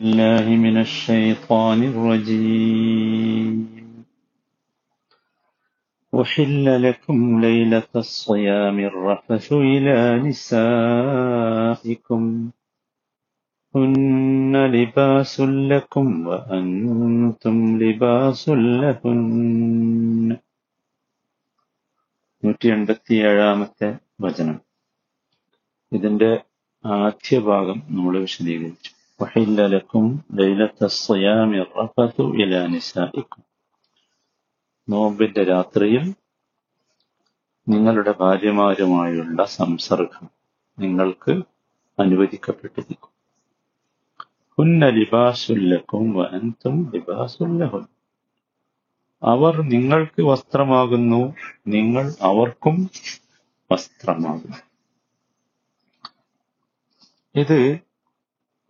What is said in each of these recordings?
الله من الشيطان الرجيم أحل لكم ليلة الصيام الرفث إلى نسائكم هن لباس لكم وأنتم لباس لهن നൂറ്റി എൺപത്തി ഏഴാമത്തെ വചനം ഇതിന്റെ ആദ്യ ഭാഗം നമ്മൾ വിശദീകരിച്ചു وحل لكم ليلة الصيام الرفث إلى نسائكم നോമ്പിന്റെ രാത്രിയിൽ നിങ്ങളുടെ ഭാര്യമാരുമായുള്ള സംസർഗം നിങ്ങൾക്ക് അനുവദിക്കപ്പെട്ടിരിക്കും ഹുന്ന ലിബാസുല്ലക്കും വഅൻതും ലിബാസുല്ലഹുൻ അവർ നിങ്ങൾക്ക് വസ്ത്രമാകുന്നു നിങ്ങൾ അവർക്കും വസ്ത്രമാകുന്നു ഇത്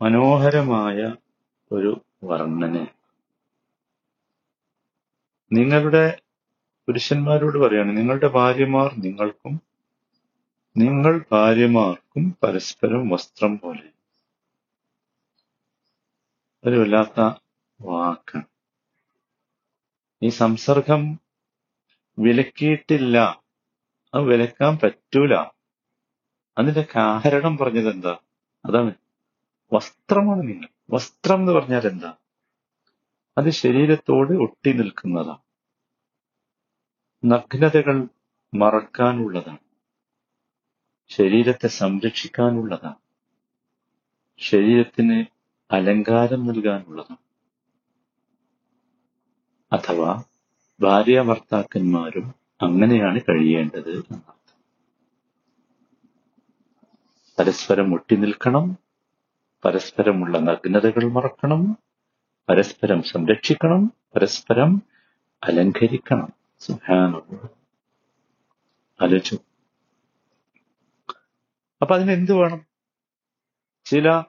മനോഹരമായ ഒരു വർണന. നിങ്ങളുടെ പുരുഷന്മാരോട് പറയാണ് നിങ്ങളുടെ ഭാര്യമാർ നിങ്ങൾക്കും നിങ്ങൾ ഭാര്യമാർക്കും പരസ്പരം വസ്ത്രം പോലെ. ഒരു വല്ലാത്ത വാക്കാണ് ഈ സംസർഗം വിലക്കിയിട്ടില്ല. അത് വിലക്കാൻ പറ്റൂല. അതിന്റെ കാരണം പറഞ്ഞത് എന്താ അതാണ്. വസ്ത്രമാണ് നിങ്ങൾ വസ്ത്രം എന്ന് പറഞ്ഞാൽ എന്താ? അത് ശരീരത്തോട് ഒട്ടി നിൽക്കുന്നതാണ്. നഗ്നതകൾ മറക്കാനുള്ളതാണ്. ശരീരത്തെ സംരക്ഷിക്കാനുള്ളതാണ്. ശരീരത്തിന് അലങ്കാരം നൽകാനുള്ളതാണ്. അഥവാ ഭാര്യ ഭർത്താക്കന്മാരും അങ്ങനെയാണ് കഴിയേണ്ടത് എന്നർത്ഥം. പരസ്പരം ഒട്ടി നിൽക്കണം പരസ്പരമുള്ള നഗ്നതകൾ മറക്കണം. പരസ്പരം സംരക്ഷിക്കണം. പരസ്പരം അലങ്കരിക്കണം. ആലോചിച്ചു. അപ്പൊ അതിന് എന്ത് വേണം? ചില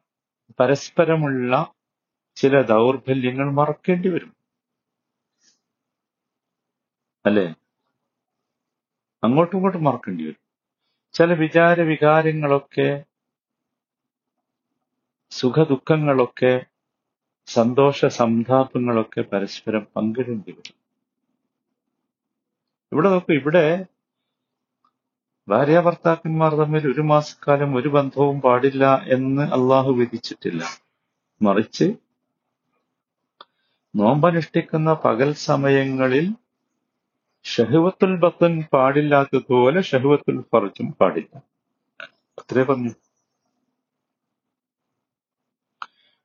പരസ്പരമുള്ള ചില ദൗർബല്യങ്ങൾ മറക്കേണ്ടി വരും. അല്ലേ? അങ്ങോട്ടും ഇങ്ങോട്ടും മറക്കേണ്ടി വരും. ചില വിചാര വികാരങ്ങളൊക്കെ സുഖദുഃഖങ്ങളൊക്കെ സന്തോഷ സംതാപങ്ങളൊക്കെ പരസ്പരം പങ്കിടേണ്ടി വരും ഇവിടെ നോക്കൂ ഇവിടെ ഭാര്യ ഭർത്താക്കന്മാർ തമ്മിൽ ഒരു മാസക്കാലം ഒരു ബന്ധവും പാടില്ല എന്ന് അള്ളാഹു വിധിച്ചിട്ടില്ല. മറിച്ച് നോമ്പനുഷ്ഠിക്കുന്ന പകൽ സമയങ്ങളിൽ ഷഹുവത്തുൽ ബത്തൻ പാടില്ലാത്തതുപോലെ ഷഹുവത്തുൽ ഫർജും പാടില്ല. അത്രേ പറഞ്ഞു.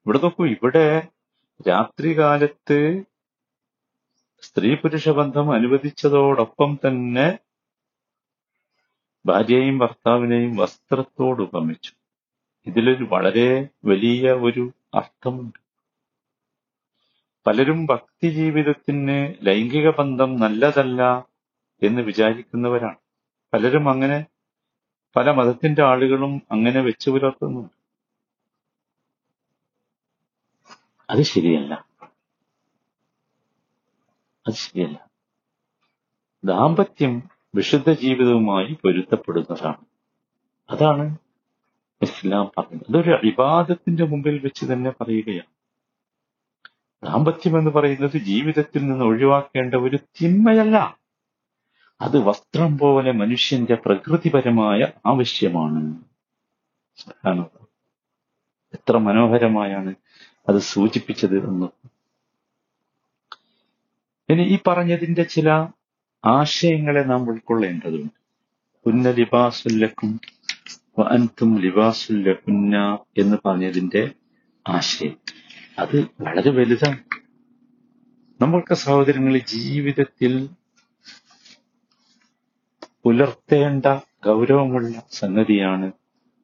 ഇവിടെ നോക്കൂ ഇവിടെ രാത്രികാലത്ത് സ്ത്രീ പുരുഷ ബന്ധം അനുവദിച്ചതോടൊപ്പം തന്നെ ഭാര്യയെയും ഭർത്താവിനെയും വസ്ത്രത്തോട് ഉപമിച്ചു. ഇതിലൊരു വളരെ വലിയ ഒരു അർത്ഥമുണ്ട്. പലരും ഭക്തി ജീവിതത്തിന് ലൈംഗിക ബന്ധം നല്ലതല്ല എന്ന് വിചാരിക്കുന്നവരാണ്. പലരും അങ്ങനെ പല മതത്തിന്റെ ആളുകളും അങ്ങനെ വെച്ചു പുലർത്തുന്നുണ്ട്. അത് ശരിയല്ല. അത് ശരിയല്ല. ദാമ്പത്യം വിശുദ്ധ ജീവിതവുമായി പൊരുത്തപ്പെടുന്നതാണ്. അതാണ് ഇസ്ലാം പറയുന്നത്. അതൊരു അഭിവാദത്തിന്റെ മുമ്പിൽ വെച്ച് തന്നെ പറയുകയാണ്. ദാമ്പത്യം എന്ന് പറയുന്നത് ജീവിതത്തിൽ നിന്ന് ഒഴിവാക്കേണ്ട ഒരു തിന്മയല്ല. അത് വസ്ത്രം പോലെ മനുഷ്യന്റെ പ്രകൃതിപരമായ ആവശ്യമാണ്. എത്ര മനോഹരമായാണ് അത് സൂചിപ്പിച്ചത് എന്ന് ഇനി ഈ പറഞ്ഞതിന്റെ ചില ആശയങ്ങളെ നാം ഉൾക്കൊള്ളേണ്ടതുണ്ട്. ഉന്ന ലിബാസുല്ലക്കും അൻതും ലിബാസുല്ലക്കുന്ന എന്ന് പറഞ്ഞതിന്റെ ആശയം. അത് വളരെ വലുതാണ്. നമ്മൾക്ക് സഹോദരങ്ങൾ ജീവിതത്തിൽ പുലർത്തേണ്ട ഗൗരവമുള്ള സംഗതിയാണ്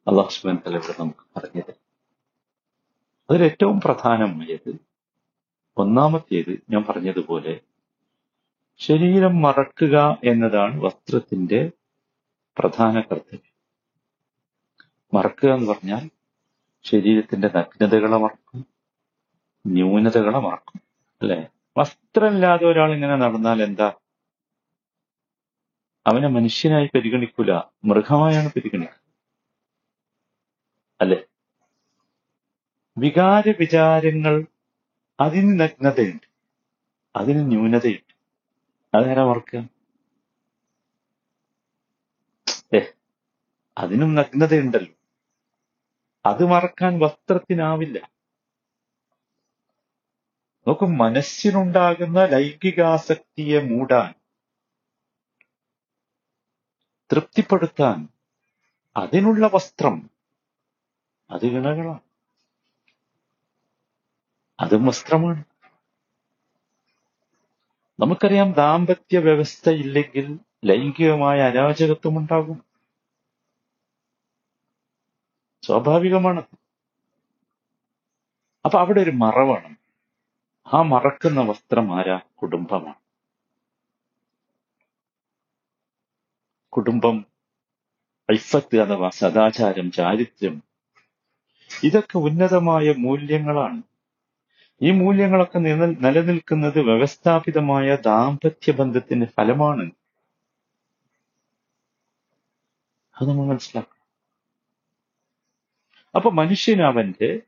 അള്ളാഹു സുബാൻ തല ഇവിടെ നമുക്ക് പറഞ്ഞത്. അതിൽ ഏറ്റവും പ്രധാനമായത് ഒന്നാമത്തേത് ഞാൻ പറഞ്ഞതുപോലെ ശരീരം മറക്കുക എന്നതാണ് വസ്ത്രത്തിന്റെ പ്രധാന കർത്തവ്യം. മറക്കുക എന്ന് പറഞ്ഞാൽ ശരീരത്തിന്റെ നഗ്നതകളെ മറക്കും ന്യൂനതകളെ മറക്കും അല്ലെ? വസ്ത്രമില്ലാതെ ഒരാൾ ഇങ്ങനെ നടന്നാൽ എന്താ? അവനെ മനുഷ്യനായി പരിഗണിക്കൂല മൃഗമായാണ് പരിഗണിക്കുക. അല്ലെ? വികാര വിചാരങ്ങൾ അതിന് നഗ്നതയുണ്ട് അതിന് ന്യൂനതയുണ്ട്. അതാരാ മറക്കുക? ഏ അതിനും നഗ്നതയുണ്ടല്ലോ അത് മറക്കാൻ വസ്ത്രത്തിനാവില്ല. നോക്കും മനസ്സിനുണ്ടാകുന്ന ലൈംഗികാസക്തിയെ മൂടാൻ തൃപ്തിപ്പെടുത്താൻ അതിനുള്ള വസ്ത്രം അത് ഇണകളാണ് അതും വസ്ത്രമാണ്. നമുക്കറിയാം ദാമ്പത്യ വ്യവസ്ഥ ഇല്ലെങ്കിൽ ലൈംഗികമായ അരാജകത്വം ഉണ്ടാകും. സ്വാഭാവികമാണ്. അപ്പൊ അവിടെ ഒരു മറവാണ്. ആ മറക്കുന്ന വസ്ത്രം ആരാ? കുടുംബമാണ്. കുടുംബം ഐഫത്ത് അഥവാ സദാചാരം ചാരിത്രം ഇതൊക്കെ ഉന്നതമായ മൂല്യങ്ങളാണ്. ഈ മൂല്യങ്ങളൊക്കെ നില- നിലനിൽക്കുന്നത് വ്യവസ്ഥാപിതമായ ദാമ്പത്യ ബന്ധത്തിന്റെ ഫലമാണ്. അത് നമ്മൾ മനസ്സിലാക്കണം. അപ്പൊ മനുഷ്യനവന്റെ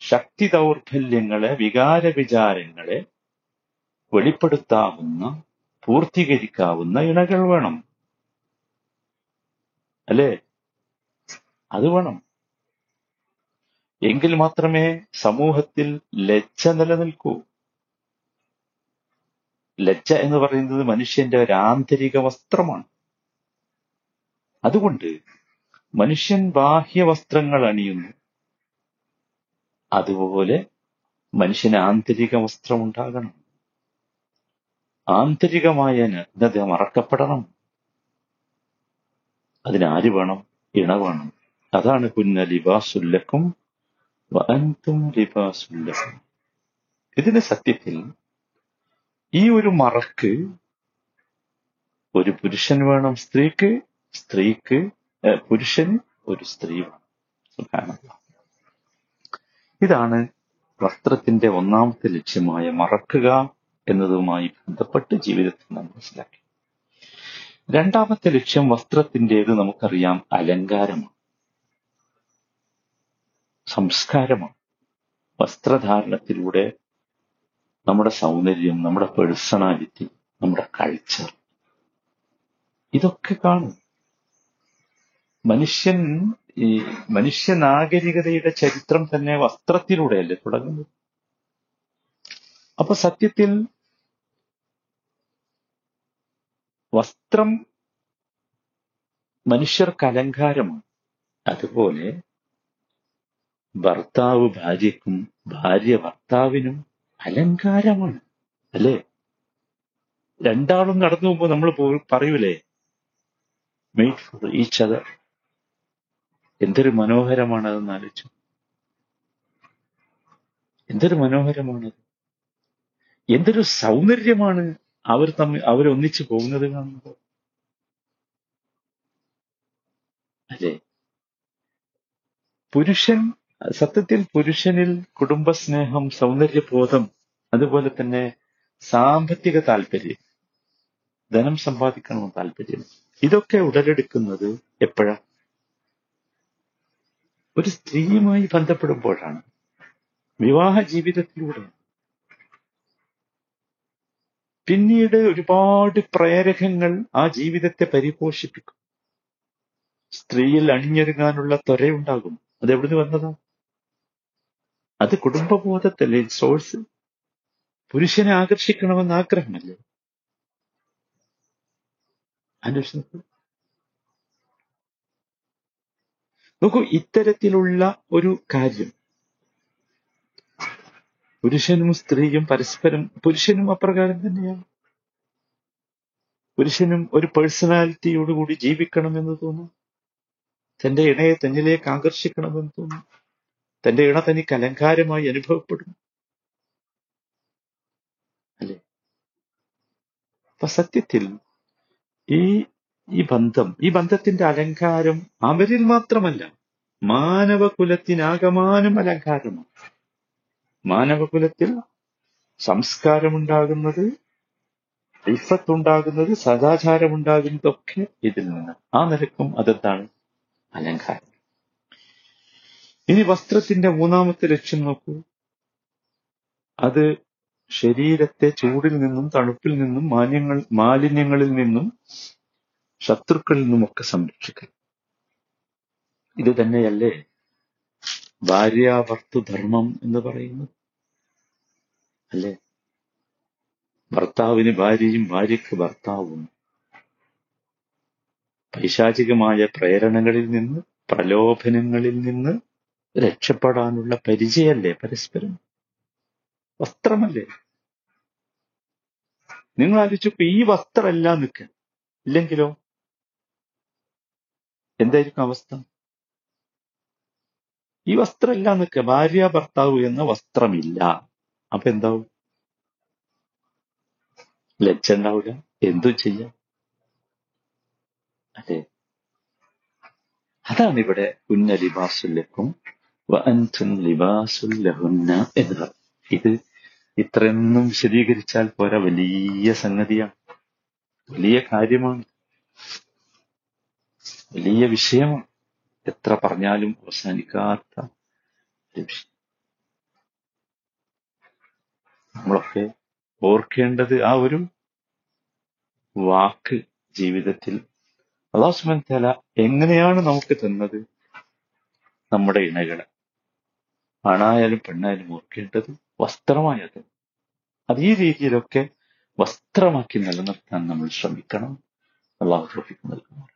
ശക്തി ദൗർബല്യങ്ങളെ വികാര വിചാരങ്ങളെ വെളിപ്പെടുത്താവുന്ന പൂർത്തീകരിക്കാവുന്ന ഇണകൾ വേണം. അല്ലേ? അത് വേണം. എങ്കിൽ മാത്രമേ സമൂഹത്തിൽ ലജ്ജ നിലനിൽക്കൂ. ലജ്ജ എന്ന് പറയുന്നത് മനുഷ്യന്റെ ഒരു ആന്തരിക വസ്ത്രമാണ്. അതുകൊണ്ട് മനുഷ്യൻ ബാഹ്യ വസ്ത്രങ്ങൾ അണിയുന്നു. അതുപോലെ മനുഷ്യന് ആന്തരിക വസ്ത്രമുണ്ടാകണം. ആന്തരികമായ നഗ്നത മറക്കപ്പെടണം. അതിനാര് വേണം? ഇണ വേണം. അതാണ് കുന്ന ലിബാസുല്ലക്കും വഅൻതും ലിബാസുല്ലക്കും ഇതിന് സത്യത്തിൽ ഈ ഒരു മറക്ക് ഒരു പുരുഷൻ വേണം സ്ത്രീക്ക് സ്ത്രീക്ക് പുരുഷന് ഒരു സ്ത്രീ വേണം. ഇതാണ് വസ്ത്രത്തിന്റെ ഒന്നാമത്തെ ലക്ഷ്യമായ മറക്കുക എന്നതുമായി ബന്ധപ്പെട്ട് ജീവിതത്തിൽ നാം മനസ്സിലാക്കി. രണ്ടാമത്തെ ലക്ഷ്യം വസ്ത്രത്തിന്റെത് നമുക്കറിയാം അലങ്കാരമാണ്. സംസ്കാരമാണ്. വസ്ത്രധാരണത്തിലൂടെ നമ്മുടെ സൗന്ദര്യം നമ്മുടെ പേഴ്സണാലിറ്റി നമ്മുടെ കൾച്ചർ ഇതൊക്കെ കാണും. മനുഷ്യൻ ഈ മനുഷ്യ നാഗരികതയുടെ ചരിത്രം തന്നെ വസ്ത്രത്തിലൂടെയല്ലേ തുടങ്ങുന്നത്? അപ്പൊ സത്യത്തിൽ വസ്ത്രം മനുഷ്യർക്ക് അലങ്കാരമാണ്. അതുപോലെ ഭർത്താവ് ഭാര്യയ്ക്കും ഭാര്യ ഭർത്താവിനും അലങ്കാരമാണ് അല്ലേ? രണ്ടാളും നടന്നു പോകുമ്പോൾ നമ്മൾ പറയൂലേ? മെയ്ഡ് ഫോർ ഈച്ച് അതർ എന്തൊരു മനോഹരമാണ് അതെന്ന് ആലോചിച്ചു. എന്തൊരു മനോഹരമാണത് എന്തൊരു സൗന്ദര്യമാണ് അവർ തമ്മിൽ അവരൊന്നിച്ചു പോകുന്നത് കാണുമ്പോൾ അല്ലേ? പുരുഷൻ സത്യത്തിൽ പുരുഷനിൽ കുടുംബസ്നേഹം സൗന്ദര്യബോധം അതുപോലെ തന്നെ സാമ്പത്തിക താല്പര്യം ധനം സമ്പാദിക്കണമെന്ന് താല്പര്യം ഇതൊക്കെ ഉടലെടുക്കുന്നത് എപ്പോഴാ? ഒരു സ്ത്രീയുമായി ബന്ധപ്പെടുമ്പോഴാണ്. വിവാഹ ജീവിതത്തിലൂടെ. പിന്നീട് ഒരുപാട് പ്രേരകങ്ങൾ ആ ജീവിതത്തെ പരിപോഷിപ്പിക്കും. സ്ത്രീയിൽ അണിഞ്ഞൊരുങ്ങാനുള്ള ത്വരയുണ്ടാകും. അതെവിടുന്ന് വന്നതാ? അത് കുടുംബബോധത്തല്ലേ സോഴ്സ് പുരുഷനെ ആകർഷിക്കണമെന്ന് ആഗ്രഹമല്ലേ? അന്വേഷണത്തിൽ. നോക്കൂ ഇത്തരത്തിലുള്ള ഒരു കാര്യം. പുരുഷനും സ്ത്രീയും പരസ്പരം പുരുഷനും അപ്രകാരം തന്നെയാണ്. പുരുഷനും ഒരു പേഴ്സണാലിറ്റിയോടുകൂടി ജീവിക്കണമെന്ന് തോന്നും. തന്റെ ഇണയെ തന്നിലേക്ക് ആകർഷിക്കണമെന്ന് തോന്നും. തന്റെ ഇണ തനിക്ക് അലങ്കാരമായി അനുഭവപ്പെടും. അല്ലെ? അപ്പൊ സത്യത്തിൽ ഈ ഈ ബന്ധം ഈ ബന്ധത്തിന്റെ അലങ്കാരം അവരിൽ മാത്രമല്ല മാനവകുലത്തിനാകമാനം അലങ്കാരമാണ്. മാനവകുലത്തിൽ സംസ്കാരമുണ്ടാകുന്നത് ഇഫത്തുണ്ടാകുന്നത് സദാചാരമുണ്ടാകുന്നതൊക്കെ ഇതിൽ നിന്ന്. ആ നിരക്കും അതെന്താണ്? അലങ്കാരം. ഇനി വസ്ത്രത്തിന്റെ മൂന്നാമത്തെ ലക്ഷ്യം നോക്കൂ. അത് ശരീരത്തെ ചൂടിൽ നിന്നും തണുപ്പിൽ നിന്നും മാലിന്യങ്ങൾ മാലിന്യങ്ങളിൽ നിന്നും ശത്രുക്കളിൽ നിന്നുമൊക്കെ സംരക്ഷിക്കൽ ഇത് തന്നെയല്ലേ ഭാര്യാഭർത്തൃധർമ്മം എന്ന് പറയുന്നത്? അല്ലേ? ഭർത്താവിന് ഭാര്യയും ഭാര്യയ്ക്ക് ഭർത്താവും. പൈശാചികമായ പ്രേരണകളിൽ നിന്ന് പ്രലോഭനങ്ങളിൽ നിന്ന് രക്ഷപ്പെടാനുള്ള പരിചയമല്ലേ പരസ്പരം? വസ്ത്രമല്ലേ? നിങ്ങൾ ആലോചിച്ചപ്പോ ഈ വസ്ത്രമല്ല നിൽക്ക. ഇല്ലെങ്കിലോ? എന്തായിരിക്കും അവസ്ഥ? ഈ വസ്ത്രമല്ല നിൽക്ക. ഭാര്യ ഭർത്താവ് എന്ന വസ്ത്രമില്ല. അപ്പൊ എന്താവും? ലജ്ജ ഉണ്ടാവില്ല എന്തു ചെയ്യാം? അതെ അതാണ് ഇവിടെ കുഞ്ഞ ലിബാസുല്ലക്കും അൻതും ലിബാസുല്ലഹുന്ന എന്ന് പറയും ഇത് ഇത്രയൊന്നും വിശദീകരിച്ചാൽ പോരാ വലിയ സംഗതിയാണ് വലിയ കാര്യമാണ്. വലിയ വിഷയമാണ്. എത്ര പറഞ്ഞാലും അവസാനിക്കാത്ത നമ്മളൊക്കെ ഓർക്കേണ്ടത് ആ ഒരു വാക്ക് ജീവിതത്തിൽ അള്ളാഹു സുബൻ തല എങ്ങനെയാണ് നമുക്ക് തന്നത്? നമ്മുടെ ഇണകളെ. ആണായാലും പെണ്ണായാലും ഓർക്കേണ്ടത് വസ്ത്രമായത്. അത് ഈ രീതിയിലൊക്കെ വസ്ത്രമാക്കി നിലനിർത്താൻ നമ്മൾ ശ്രമിക്കണം. അള്ളാഹു നൽകുന്നു